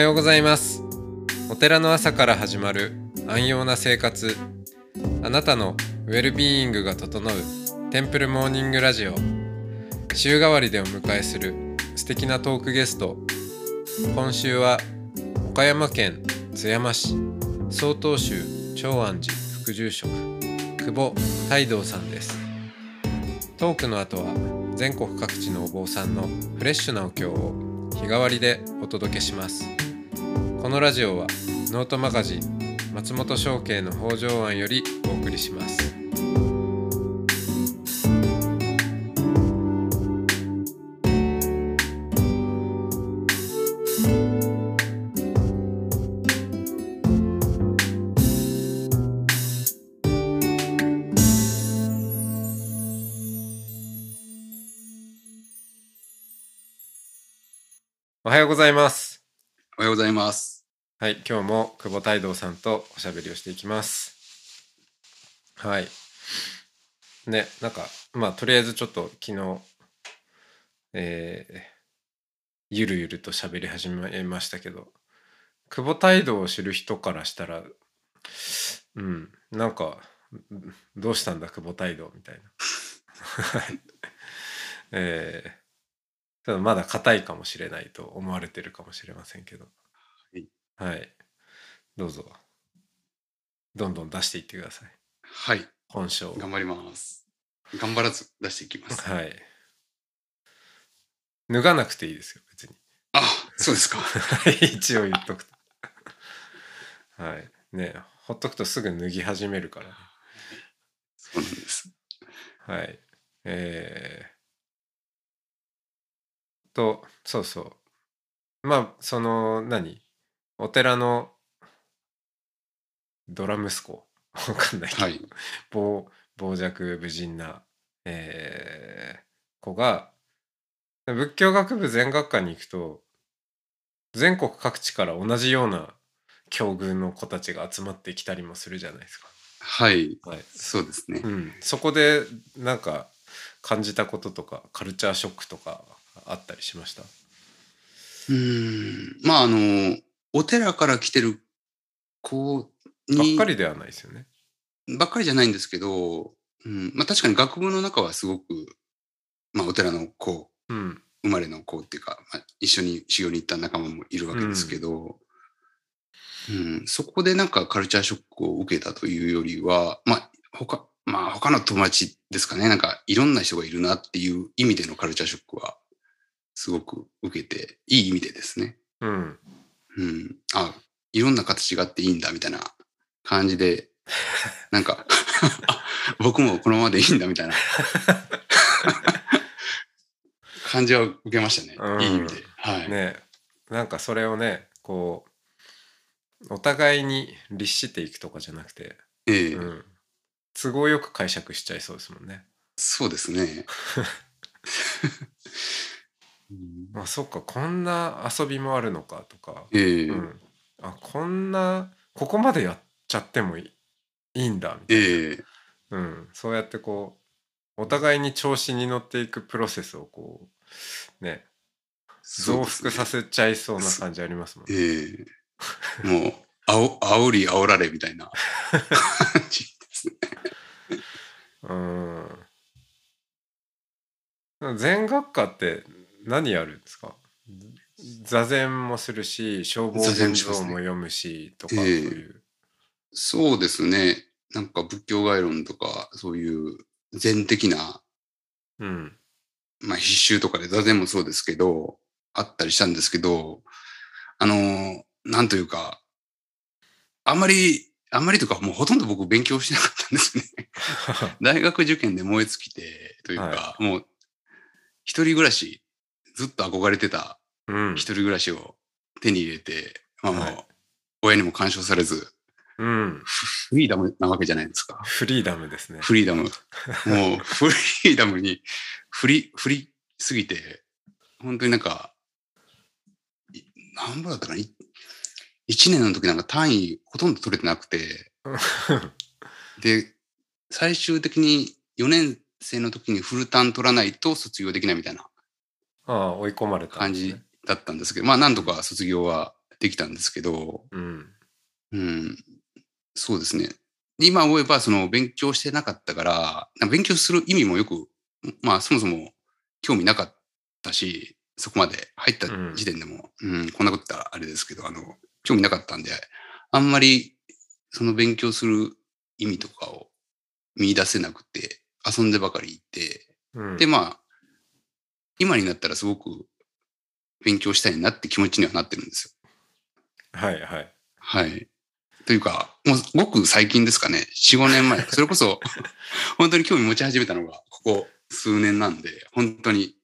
ようございます。お寺の朝から始まる安養な生活。あなたのウェルビーイングが整うテンプルモーニングラジオ。週替わりでお迎えする素敵なトークゲスト。今週は岡山県津山市。曹洞宗長安寺副住職。久保泰道さんです。トークの後は全国各地のお坊さんのフレッシュなお経を日替わりでお届けします。このラジオはノートマガジン松本商家の北条庵よりお送りしますおはようございますおはようございます。はい、今日も久保泰道さんとおしゃべりをしていきます。はい。ね、なんか、まあ、とりあえずちょっと昨日、えー、ゆるゆると喋り始めましたけど、久保泰道を知る人からしたら、うん、なんか、どうしたんだ、久保泰道みたいな。えーまだ硬いかもしれないと思われてるかもしれませんけど。はい。はい。どうぞ。どんどん出していってください。はい、本性を。頑張ります。頑張らず出していきます。はい。脱がなくていいですよ、別に。あ、そうですか。はい、一応言っとくと。はい。ねほっとくとすぐ脱ぎ始めるからね。そうなんです。はい。えー、と、そうそう。まあ、その、何？お寺のドラ息子。わかんないけど、はい。傍傍若無人な、えー子が仏教学部全学科に行くと全国各地から同じような境遇の子たちが集まってきたりもするじゃないですか。はい、はい。そうですね。う。ん、そこでなんか感じたこととかカルチャーショックとかあったりしました？うーん、まああのお寺から来てる子ばっにかりではないですよね。ばっかりじゃないんですけど、うん、まあ確かに学部の中はすごくまあお寺の子うん、生まれの子っていうか、まあ、一緒に修行に行った仲間もいるわけですけど、うん。そこでなんかカルチャーショックを受けたというよりは、まあ他、まあ他の友達ですかね、なんかいろんな人がいるなっていう意味でのカルチャーショックはすごく受けて、いい意味でですね。うん、うん。あ、いろんな形があっていいんだみたいな感じで、なんか、あ、僕もこのままでいいんだみたいな感じは受けましたね。うんいい意味で。はい。ねなんかそれをねこうお互いに律していくとかじゃなくて、ええうん、都合よく解釈しちゃいそうですもんね。そうですね。うん。あそっかこんな遊びもあるのかとか、ええ。うん、あこんなここまでやっちゃってもいいいいんだみたいな、ええ。うん、そうやってこうお互いに調子に乗っていくプロセスをこうね増幅させせちゃいそうな感じありますもんね。ええ。もう、あお、煽り煽られみたいな。感じですね。うん。全学科って何やるんですか？座禅もするし消防座禅伝しますね像も読むしとかそうええいう。そうですね。なんか仏教概論とか、そういう禅的な、うん。まあ必修とかで座禅もそうですけど、あったりしたんですけど、あの、なんというか、あんまり、あんまりというか、もうほとんど僕勉強しなかったんですね。大学受験で燃え尽きて、というか、はもう、一人暮らし、ずっと憧れてたうん一。人暮らしを手に入れて、まあもう、はい親にも干渉されず、うん。フフリーダムなわけじゃないですか。フリーダムですね。フリーダム。もう、フリーダムに、振り、振りすぎて、本当になんか、い何ぼだったかな ?1 年の時なんか単位ほとんど取れてなくて、で、最終的に4年生の時にフルターン取らないと卒業できないみたいなああ、追い込まれたん感じ。だったんですけど、まあ何とか卒業はできたんですけど、うん。うん、そうですね。今思えば、その勉強してなかったから、勉強する意味もよく、まあそもそも興味なかったし、そこまで入った時点でも、うん、こんなこと言ったらあれですけど、あの、興味なかったんで、あんまりその勉強する意味とかを見出せなくて、遊んでばかりいて、うん、で、まあ、今になったらすごく勉強したいなって気持ちにはなってるんですよ。はいはい。はい。というか、もうごく最近ですかね、4、5年前、それこそ、本当に興味持ち始めたのが、ここ数年なんで、本当に。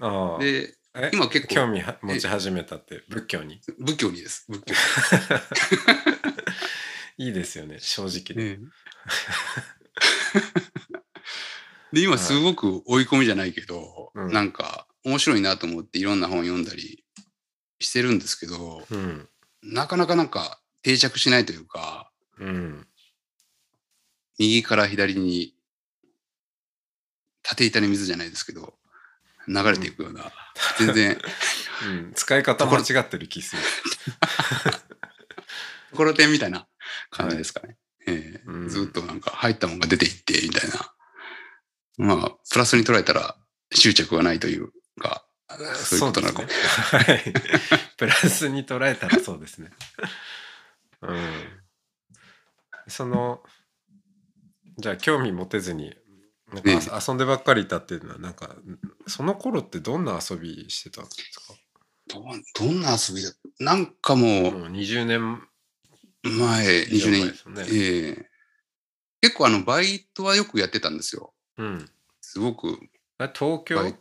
ああ。で、え今結構興味は持ち始めたって仏教に？仏教にです、仏教 いいですよね正直で、に。で、今すごく追い込みじゃないけど、うん。なんか面白いなと思っていろんな本読んだりしてるんですけど、うん。なかなかなんか定着しないというか、うん。右から左に縦板に水じゃないですけど、流れていくような、全然、うん、使い方間違ってる気する。と ころてんみたいな感じですかね。ええ。うん。ずっとなんか入ったもんが出ていって、みたいな。まあ、プラスに捉えたら執着がないというか、そういうことなのか。も。ね。はい。プラスに捉えたらそうですね。うん。そのじゃあ興味持てずになんか遊んでばっかりいたっていうのはなんかその頃ってどんな遊びしてたんですか？どどんな遊びだなんかもう、もう20年前、以上20年前ですよね。ええ。結構あの、バイトはよくやってたんですよ。うん。すごく、東京？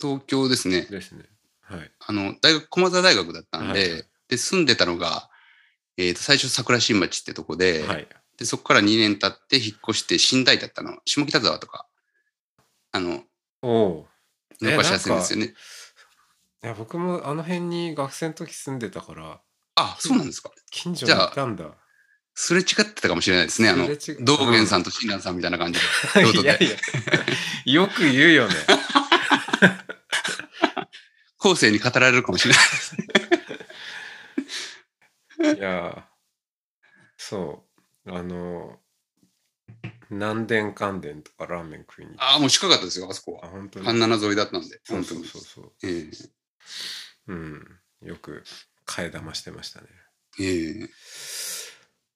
東京ですね。ですね。はい。あの、大学、駒沢大学だったんで、はいはいで、住んでたのが、えっ、と、最初桜新町ってとこで、はい。で、そこから2年経って引っ越して新大だったの。下北沢とか、あの、おおう。伸ばしやすいんですよね。いや僕もあの辺に学生の時住んでたからあ、そうなんですか。近所にいたんだ。すれ違ってたかもしれないですね。あの、道元さんと親鸞さんみたいな感じで。京都いやでいやよく言うよね。後世に語られるかもしれないですね。いやそうあの南電関電とかラーメン食いにああ、もう近かったですよ、あそこは。た本当に？半七沿いだったんで、そうそう本当に。そうそうええうんよく替え玉してましたねええ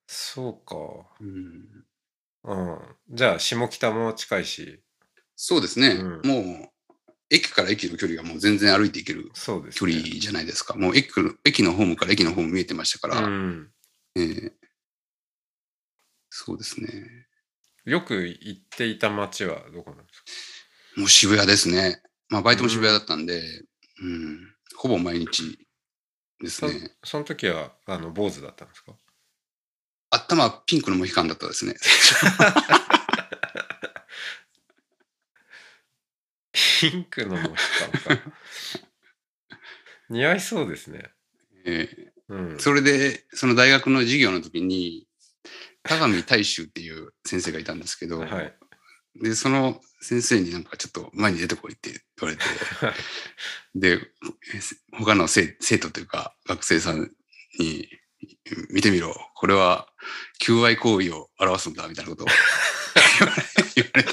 そうか。うん。うん。じゃあ下北も近いし。そうですね、うん。もう、駅から駅の距離がもう全然歩いていける距離じゃないですか。もう駅の駅のホームから駅のホーム見えてましたから、うん。ええ。そうですね。よく行っていた街はどこなんですか？もう渋谷ですね。まあ、バイトも渋谷だったんで、うん、ほぼ毎日ですそね。その時はあの坊主だったんですか？頭はピンクのモヒカンだったですね。ピンクのモヒカンか。似合いそうですね。ええ。うん。それで、その大学の授業の時に、田上大衆っていう先生がいたんですけど、はい。で、その先生になんかちょっと前に出てこいって言われて、で、え他の生生徒というか学生さんに、見てみろ、これは求愛行為を表すんだみたいなこと。を言われて、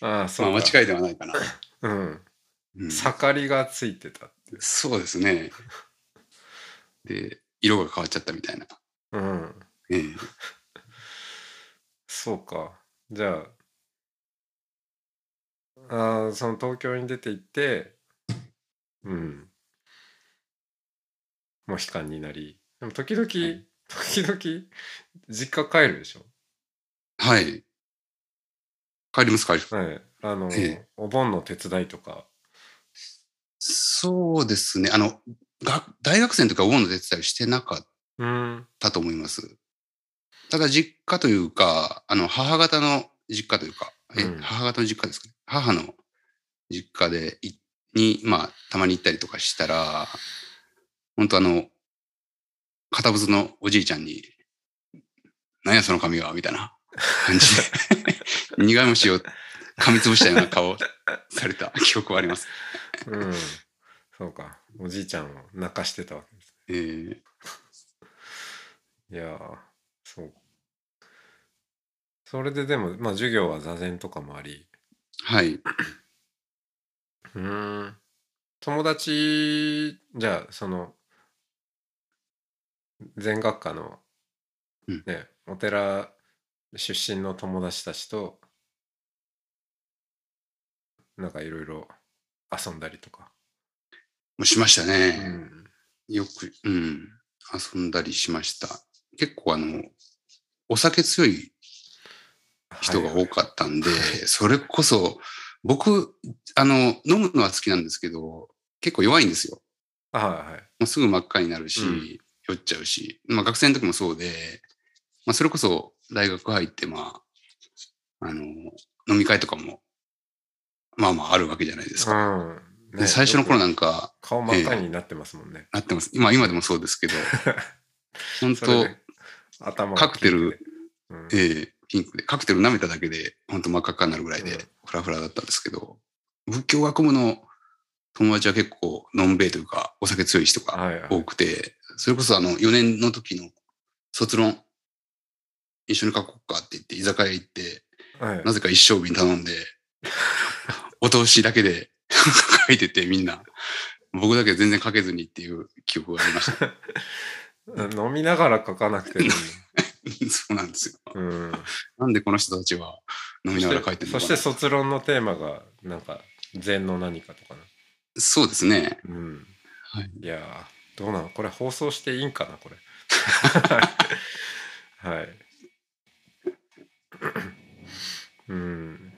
ああそうかまあ間違いではないかな。うん。うん。盛りがついてたってそうですね。で、色が変わっちゃったみたいな。うん。ええ。そうか。じゃああーその東京に出て行ってうん。モヒカンになりでも時々、い時々実家帰るでしょ？はい。帰ります、帰ります。はいあの、ええお盆の手伝いとかそうですね。あの、が大学生の時はお盆の手伝いをしてなかっうんたと思います。ただ実家というか、あの、母方の実家というか、えうん母方の実家ですかね？母の実家でい、に、まあ、たまに行ったりとかしたら、本当あの、片ぶつのおじいちゃんに、何やその髪はみたいな感じで、苦い虫を噛みつぶしたような顔をされた記憶はあります。うんそうか。おじいちゃんを泣かしてたわけですえーいやーそう。それででもまあ授業は座禅とかもあり。はい。うーん。友達じゃあその禅学科のうんね、お寺出身の友達たちとなんかいろいろ遊んだりとか、しましたうね。ん、よく、うん。遊んだりしました。結構あの、お酒強い人が多かったんで、それこそ、僕、あの、飲むのは好きなんですけど、結構弱いんですよ。はいはいはいもうすぐ真っ赤になるし、うん酔っちゃうし、まあ学生の時もそうで、まあそれこそ大学入って、まあ、あの、飲み会とかも、まあまああるわけじゃないですか。うん。で最初の頃よなんか、く顔真っ赤になってますもんね、なってます。今、今でもそうですけど、本当頭がカクテルピンクで。うん。ええピンクで、カクテル舐めただけで、本当真っ赤っかになるぐらいでうん、フラフラだったんですけど、仏教学部の友達は結構、のんべいというか、お酒強い人がはいはい。多くて、それこそあの、4年の時の卒論、一緒に書こうかって言って、居酒屋行って、はい。なぜか一升瓶頼んで、お通しだけで 書いてて、みんな。僕だけ全然書けずにっていう記憶がありました。飲みながら書かなくてもいい。そうなんですよ。うん。なんでこの人たちは飲みながら書いてるのかな。そして卒論のテーマがなんか禅の何かとかなそうですね。うん。はい。いやーどうなのこれ放送していいんかな？これ はい うん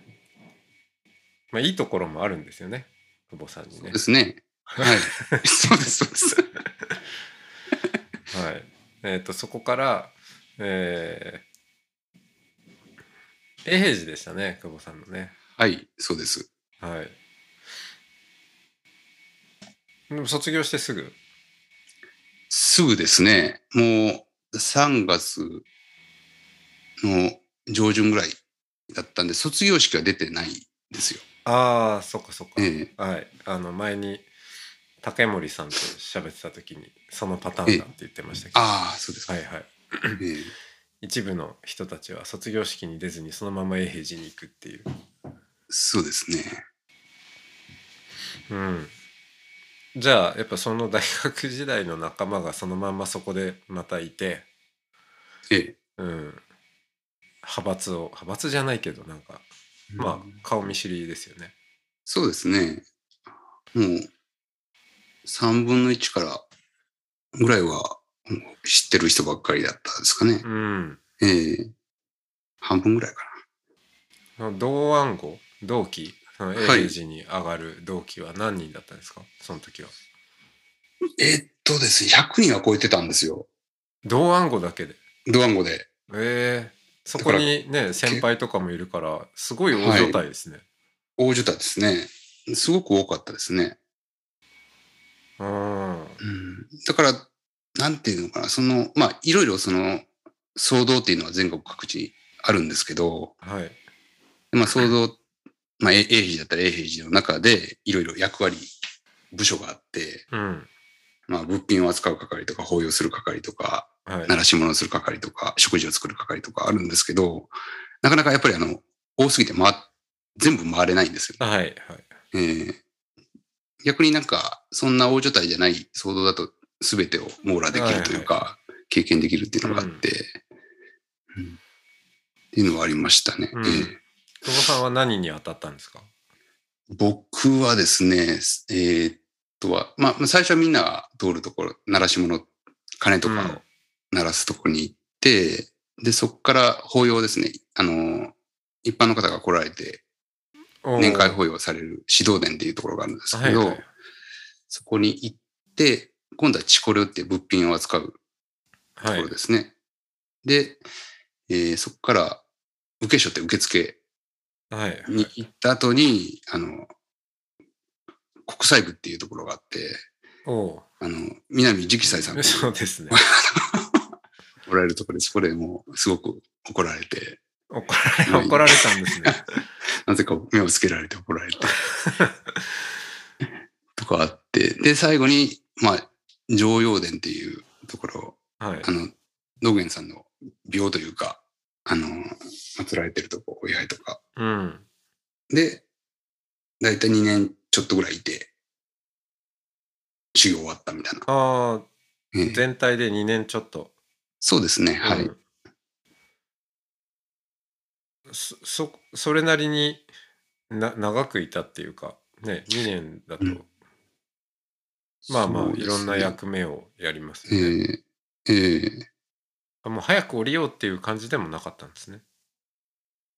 まあいいところもあるんですよね久保さんにねそうですね。はい。そうです、そうです。はいえっ、とそこからえー、永平寺でしたね久保さんのねはい、そうです。はい。でも卒業してすぐ？すぐですね、もう3月の上旬ぐらいだったんで、卒業式は出てないんですよ。ああ、そっかそっか。ええはい。あの前に竹森さんと喋ってた時にそのパターンだって言ってましたけど。ああ、そうですか。はいはい。ええ 一部の人たちは卒業式に出ずにそのまま永平寺に行くっていう。そうですね。うん。じゃあやっぱその大学時代の仲間がそのまんまそこでまたいて、ええ。うん。派閥を派閥じゃないけどなんかまあ顔見知りですよね。そうですね。もう、3分の1からぐらいは知ってる人ばっかりだったですかね。うん。ええ半分ぐらいか同暗号同期？そのはい永平寺に上がる同期は何人だったんですか？その時は。な。えっとですね、100人は超えてたんですよ。同暗号だけで。ドワンゴで。ええそこにね先輩とかもいるからすごい大所帯ですね。大所帯ですね。すごく多かったですね。うん。うん、だから、なんていうのかな、その、まあ、いろいろその、騒動っていうのは全国各地あるんですけど、はい。まあ、騒動、まあ、永平寺だったら永平寺の中で、いろいろ役割、部署があって、うん。まあ、物品を扱う係とか、法要する係とか、はい。鳴らし物をする係とか、食事を作る係とかあるんですけど、なかなかやっぱりあの、多すぎて回、全部回れないんですよ。はい。はい。えー逆になんか、そんな大所帯じゃない騒動だと、全てを網羅できるというか、経験できるっていうのがあって、うんっていうのはありましたね。うんえー久保さんは何に当たったんですか？僕はですね、えーっとは、まあ、最初はみんなが通るところ、鳴らし物、鐘とかを鳴らすところに行って、で、そこから法要ですね、あの、一般の方が来られて、年会法要される指導殿っていうところがあるんですけど、はいはい。そこに行って、今度はチコルっていう物品を扱うとこはいろですね。で、えーそこから受所って受付はい。に行った後に、あの、国際部っていうところがあって、おうあの、南直斎さんがそうですね。おられるところで、そこでもうすごく怒られて、怒られ怒られたんですね。なぜか目をつけられて怒られて、とかあって、で、最後に、まあ、常陽殿っていうところ、はいあ。の、道元さんの廟というか、あの、祀られてるとこ、お位牌とか。うん。で、だいたい2年ちょっとぐらいいて、修行終わったみたいな。ああ、ええ全体で2年ちょっと。そうですね、はい。うんそそそれなりにな長くいたっていうかね2年だと、うんまあまあ、ねいろんな役目をやりますえね、えええあもう早く降りようっていう感じでもなかったんですね。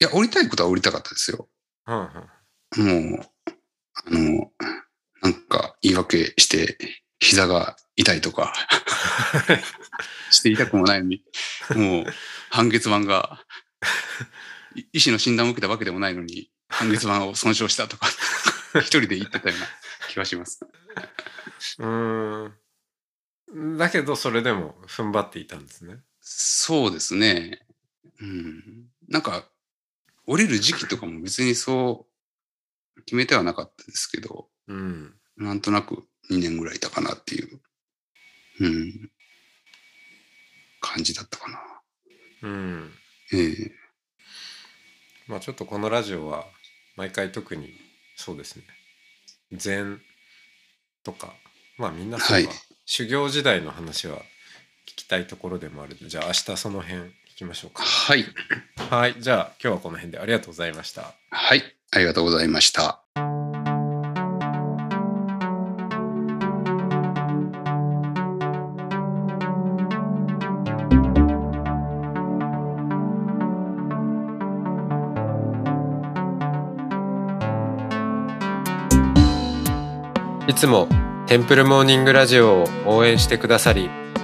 いや、降りたいことは降りたかったですよ。はんはんもう、あの、なんか言い訳して、膝が痛いとか、して痛くもないのに、もう半月板が、い医師の診断を受けたわけでもないのに、半月板を損傷したとか、一人で言ってたような気がします。うーんだけどそれでも踏ん張っていたんですね。そうですね。うん。なんか、降りる時期とかも別にそう決めてはなかったですけど、うん。なんとなく2年ぐらいいたかなっていう、うん、感じだったかな。うん。ええまあちょっとこのラジオは毎回特にそうですね禅とかまあみんなそうか、はい修行時代の話は聞きたいところでもあるのでじゃあ明日その辺聞きましょうかはい。はいじゃあ今日はこの辺でありがとうございましたはい。ありがとうございました。いつもテンプルモーニングラジオを応援してくださり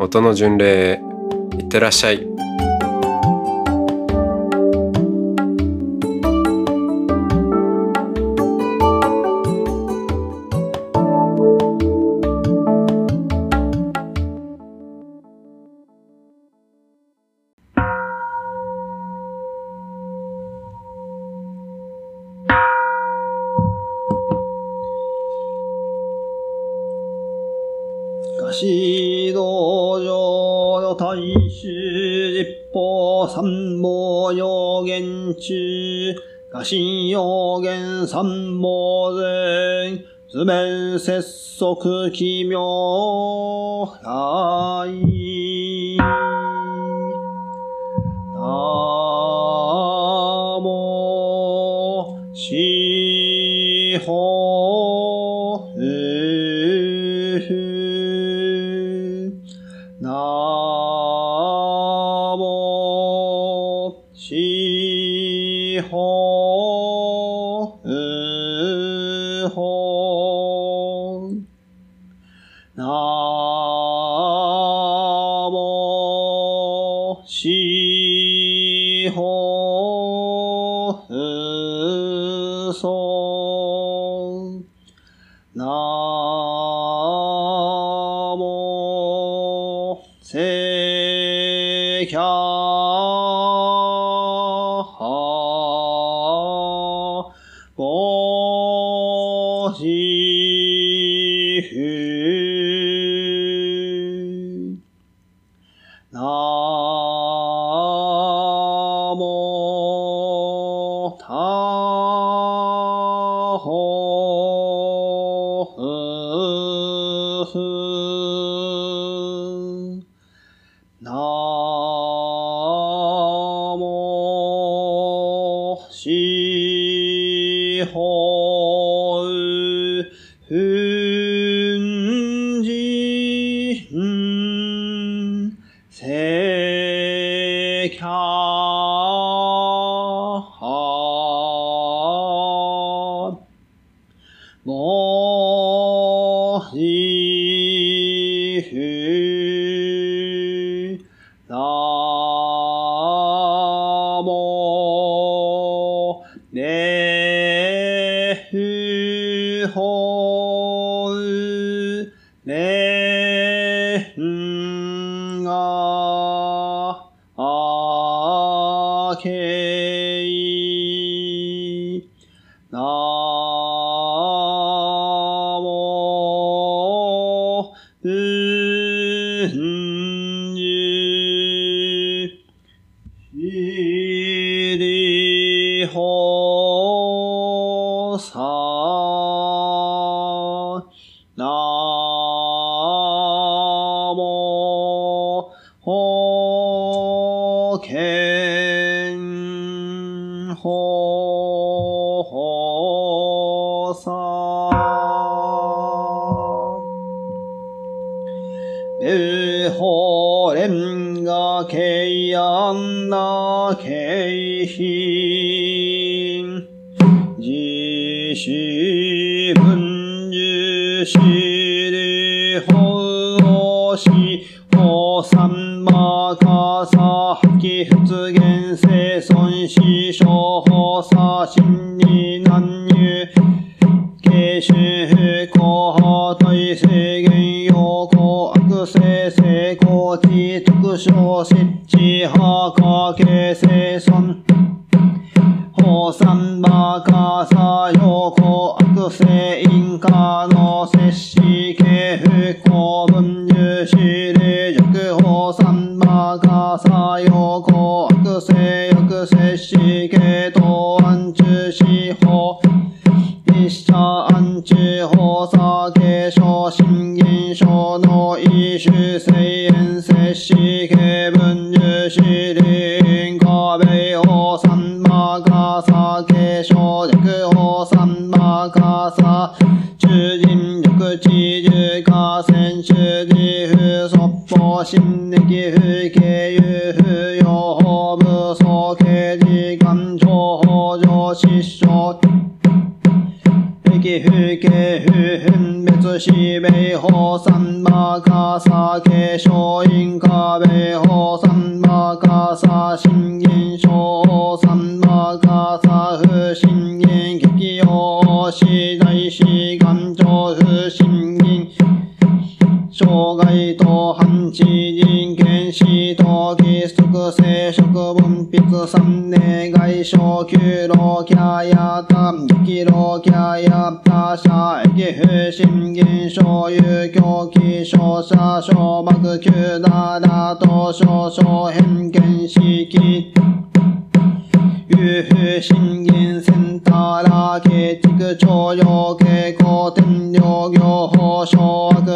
音の巡礼へいってらっしゃい。菓子要言三宝前、図面節足奇妙来。たも悪性成功地特徴設置破化形成損法三馬化即法心力不経由不要法武装刑時間情報上失笑敵不敬不分別死米法三馬化さ継承因果米法三馬化さ新年外傷九老キャヤタ激老キャヤタ社駅不信現象有狂気症者小幕九ダラと少々偏見式有風信玄センターラ建築徴用傾向天領業法小悪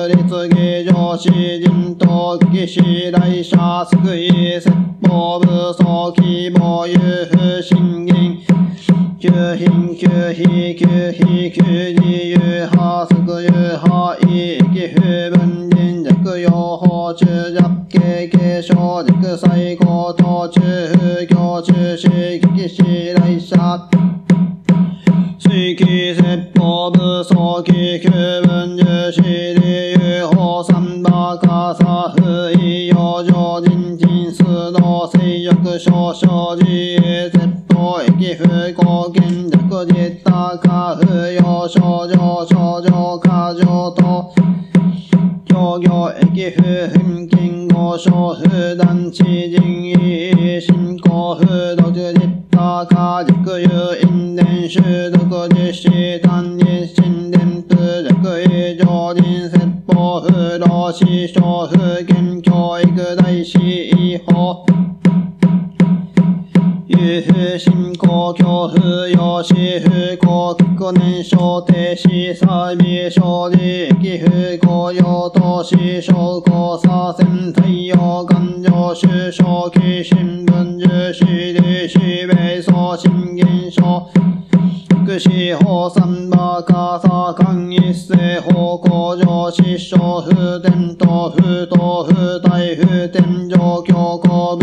劣芸上詩人と騎士来者救い説法武装希望有風信玄。九品九非九非九自由派即有派異域不分人弱用法中弱系継承弱最高等中風教中止激死来者水気説法武装機九分十四人数の性欲少々自衛説法駅不公見弱実多化不要症状症状過剰と協業駅不返金合唱不断地人意進行不独実多化熟有因伝習読実施単日新伝不弱以上人不老死傷不見教育大師違法有風信仰恐怖行し不幸確年少停止再微小利益不幸用とし証拠左遷太陽感情首相期新聞重視利子米送新現象。福祉法三馬カサ間一世法工場失笑不伝と不当不大不天上強行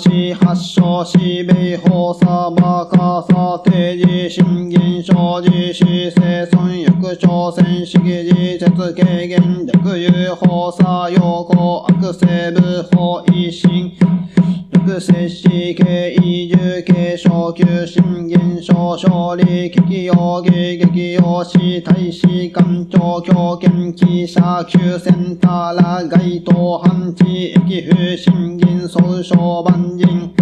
上司発症し米法様かさ定時審議生じし生存欲朝鮮式時節軽減略有法作用行悪性部法維新六摂氏系移住系昇級新現象勝利危機用義激用し大使官庁強権記者旧センターら街頭反地域風新銀総称万人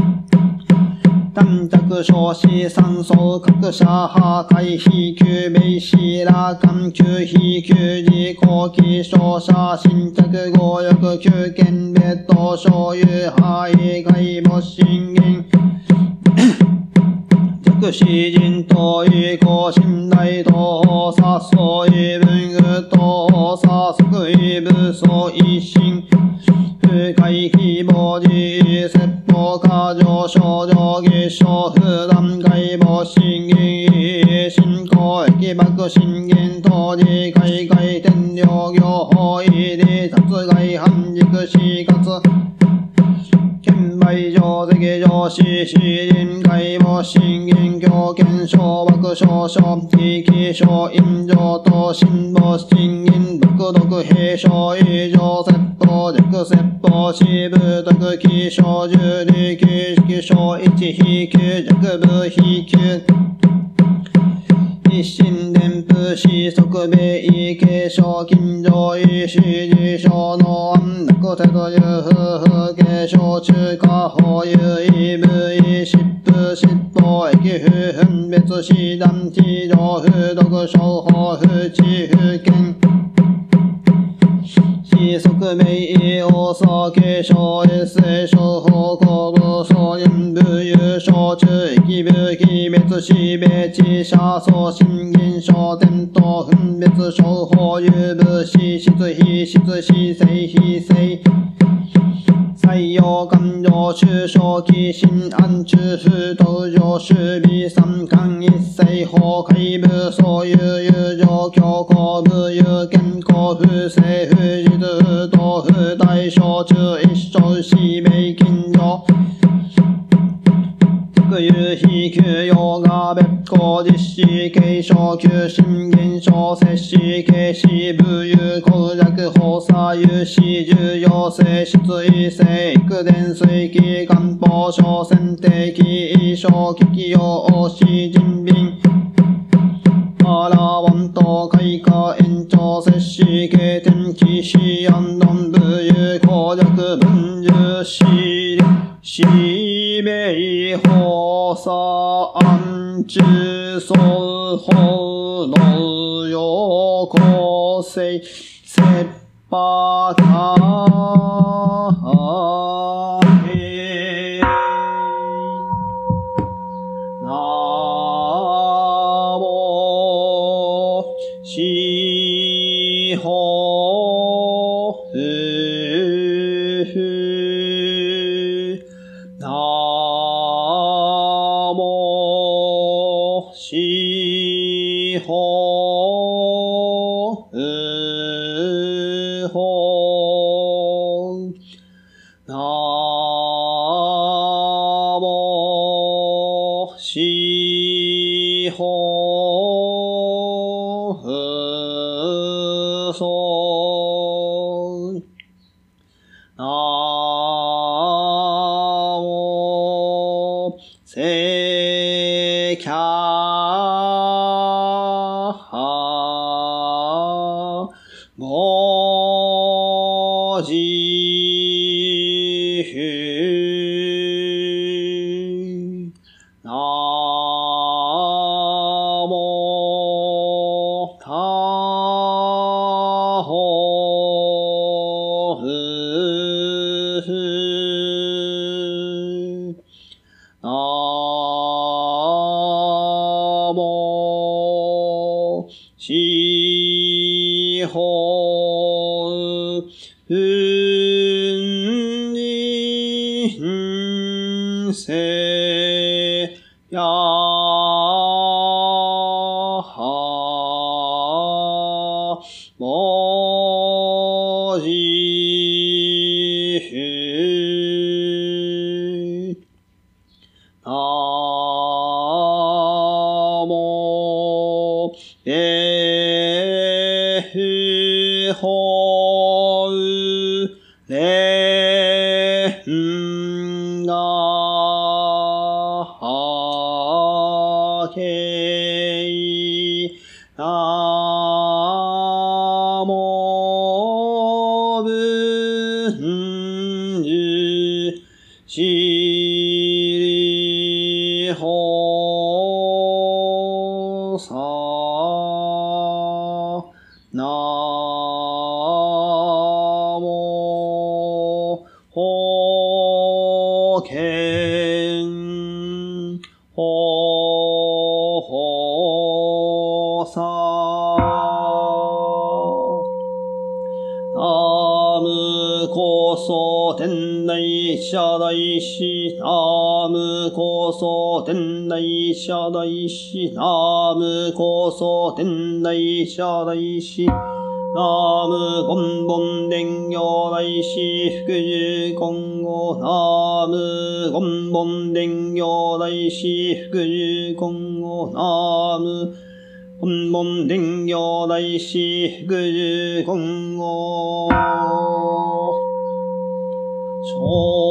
短着少子三層各社破壊非救命死羅漢救非救事後期商社新着合欲休権別途所有廃外弱視人と意向信頼と殺相異文具と殺即異武装。一心不快希望自説法過剰症状儀症不断外母審議進行駅爆信玄当時海外天領業法医で殺害反軸死活上席上司詩人外母審議強権小爆少々地域小陰上と新母審議独独兵小以上説法弱説法支部特記小重力式小一非級弱部非級一心伝布子即米意継承金上医師事象の安楽手という夫婦継承中華法有意部意疾風疾法駅不分別師団地上不独商法不知不見非側名大酒小 S 小法公部総演部優勝中域部非別死別地車送新現象伝統分別商法有部死質非質死生非生採用感情中小期新安中不登場守備三冠一斉法海部そういう友情強行部有健康不正不実不当不大小中一生死命有非休用が別行実施継承休新現象摂氏軽視部有公弱法左有視重要性質異性育伝水気漢方小選定期異小危機用視人民アラワンと開花中総法の横性切羽かななもえふほ者大師、ナムこそ天内者大師、ナムこそ天内者大師、ナムゴンボン伝行大師、福寿今後、ナムゴンボン伝行大師、福寿今後、ナム本門伝行大師福寿今後小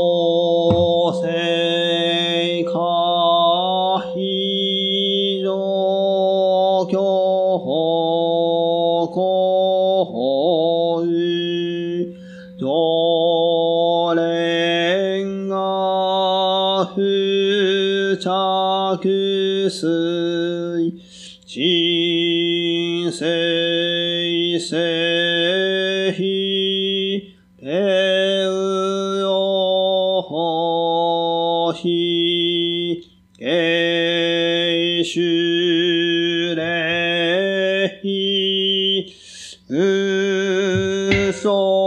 水人生せひてうよほひけしゅれひ。うそ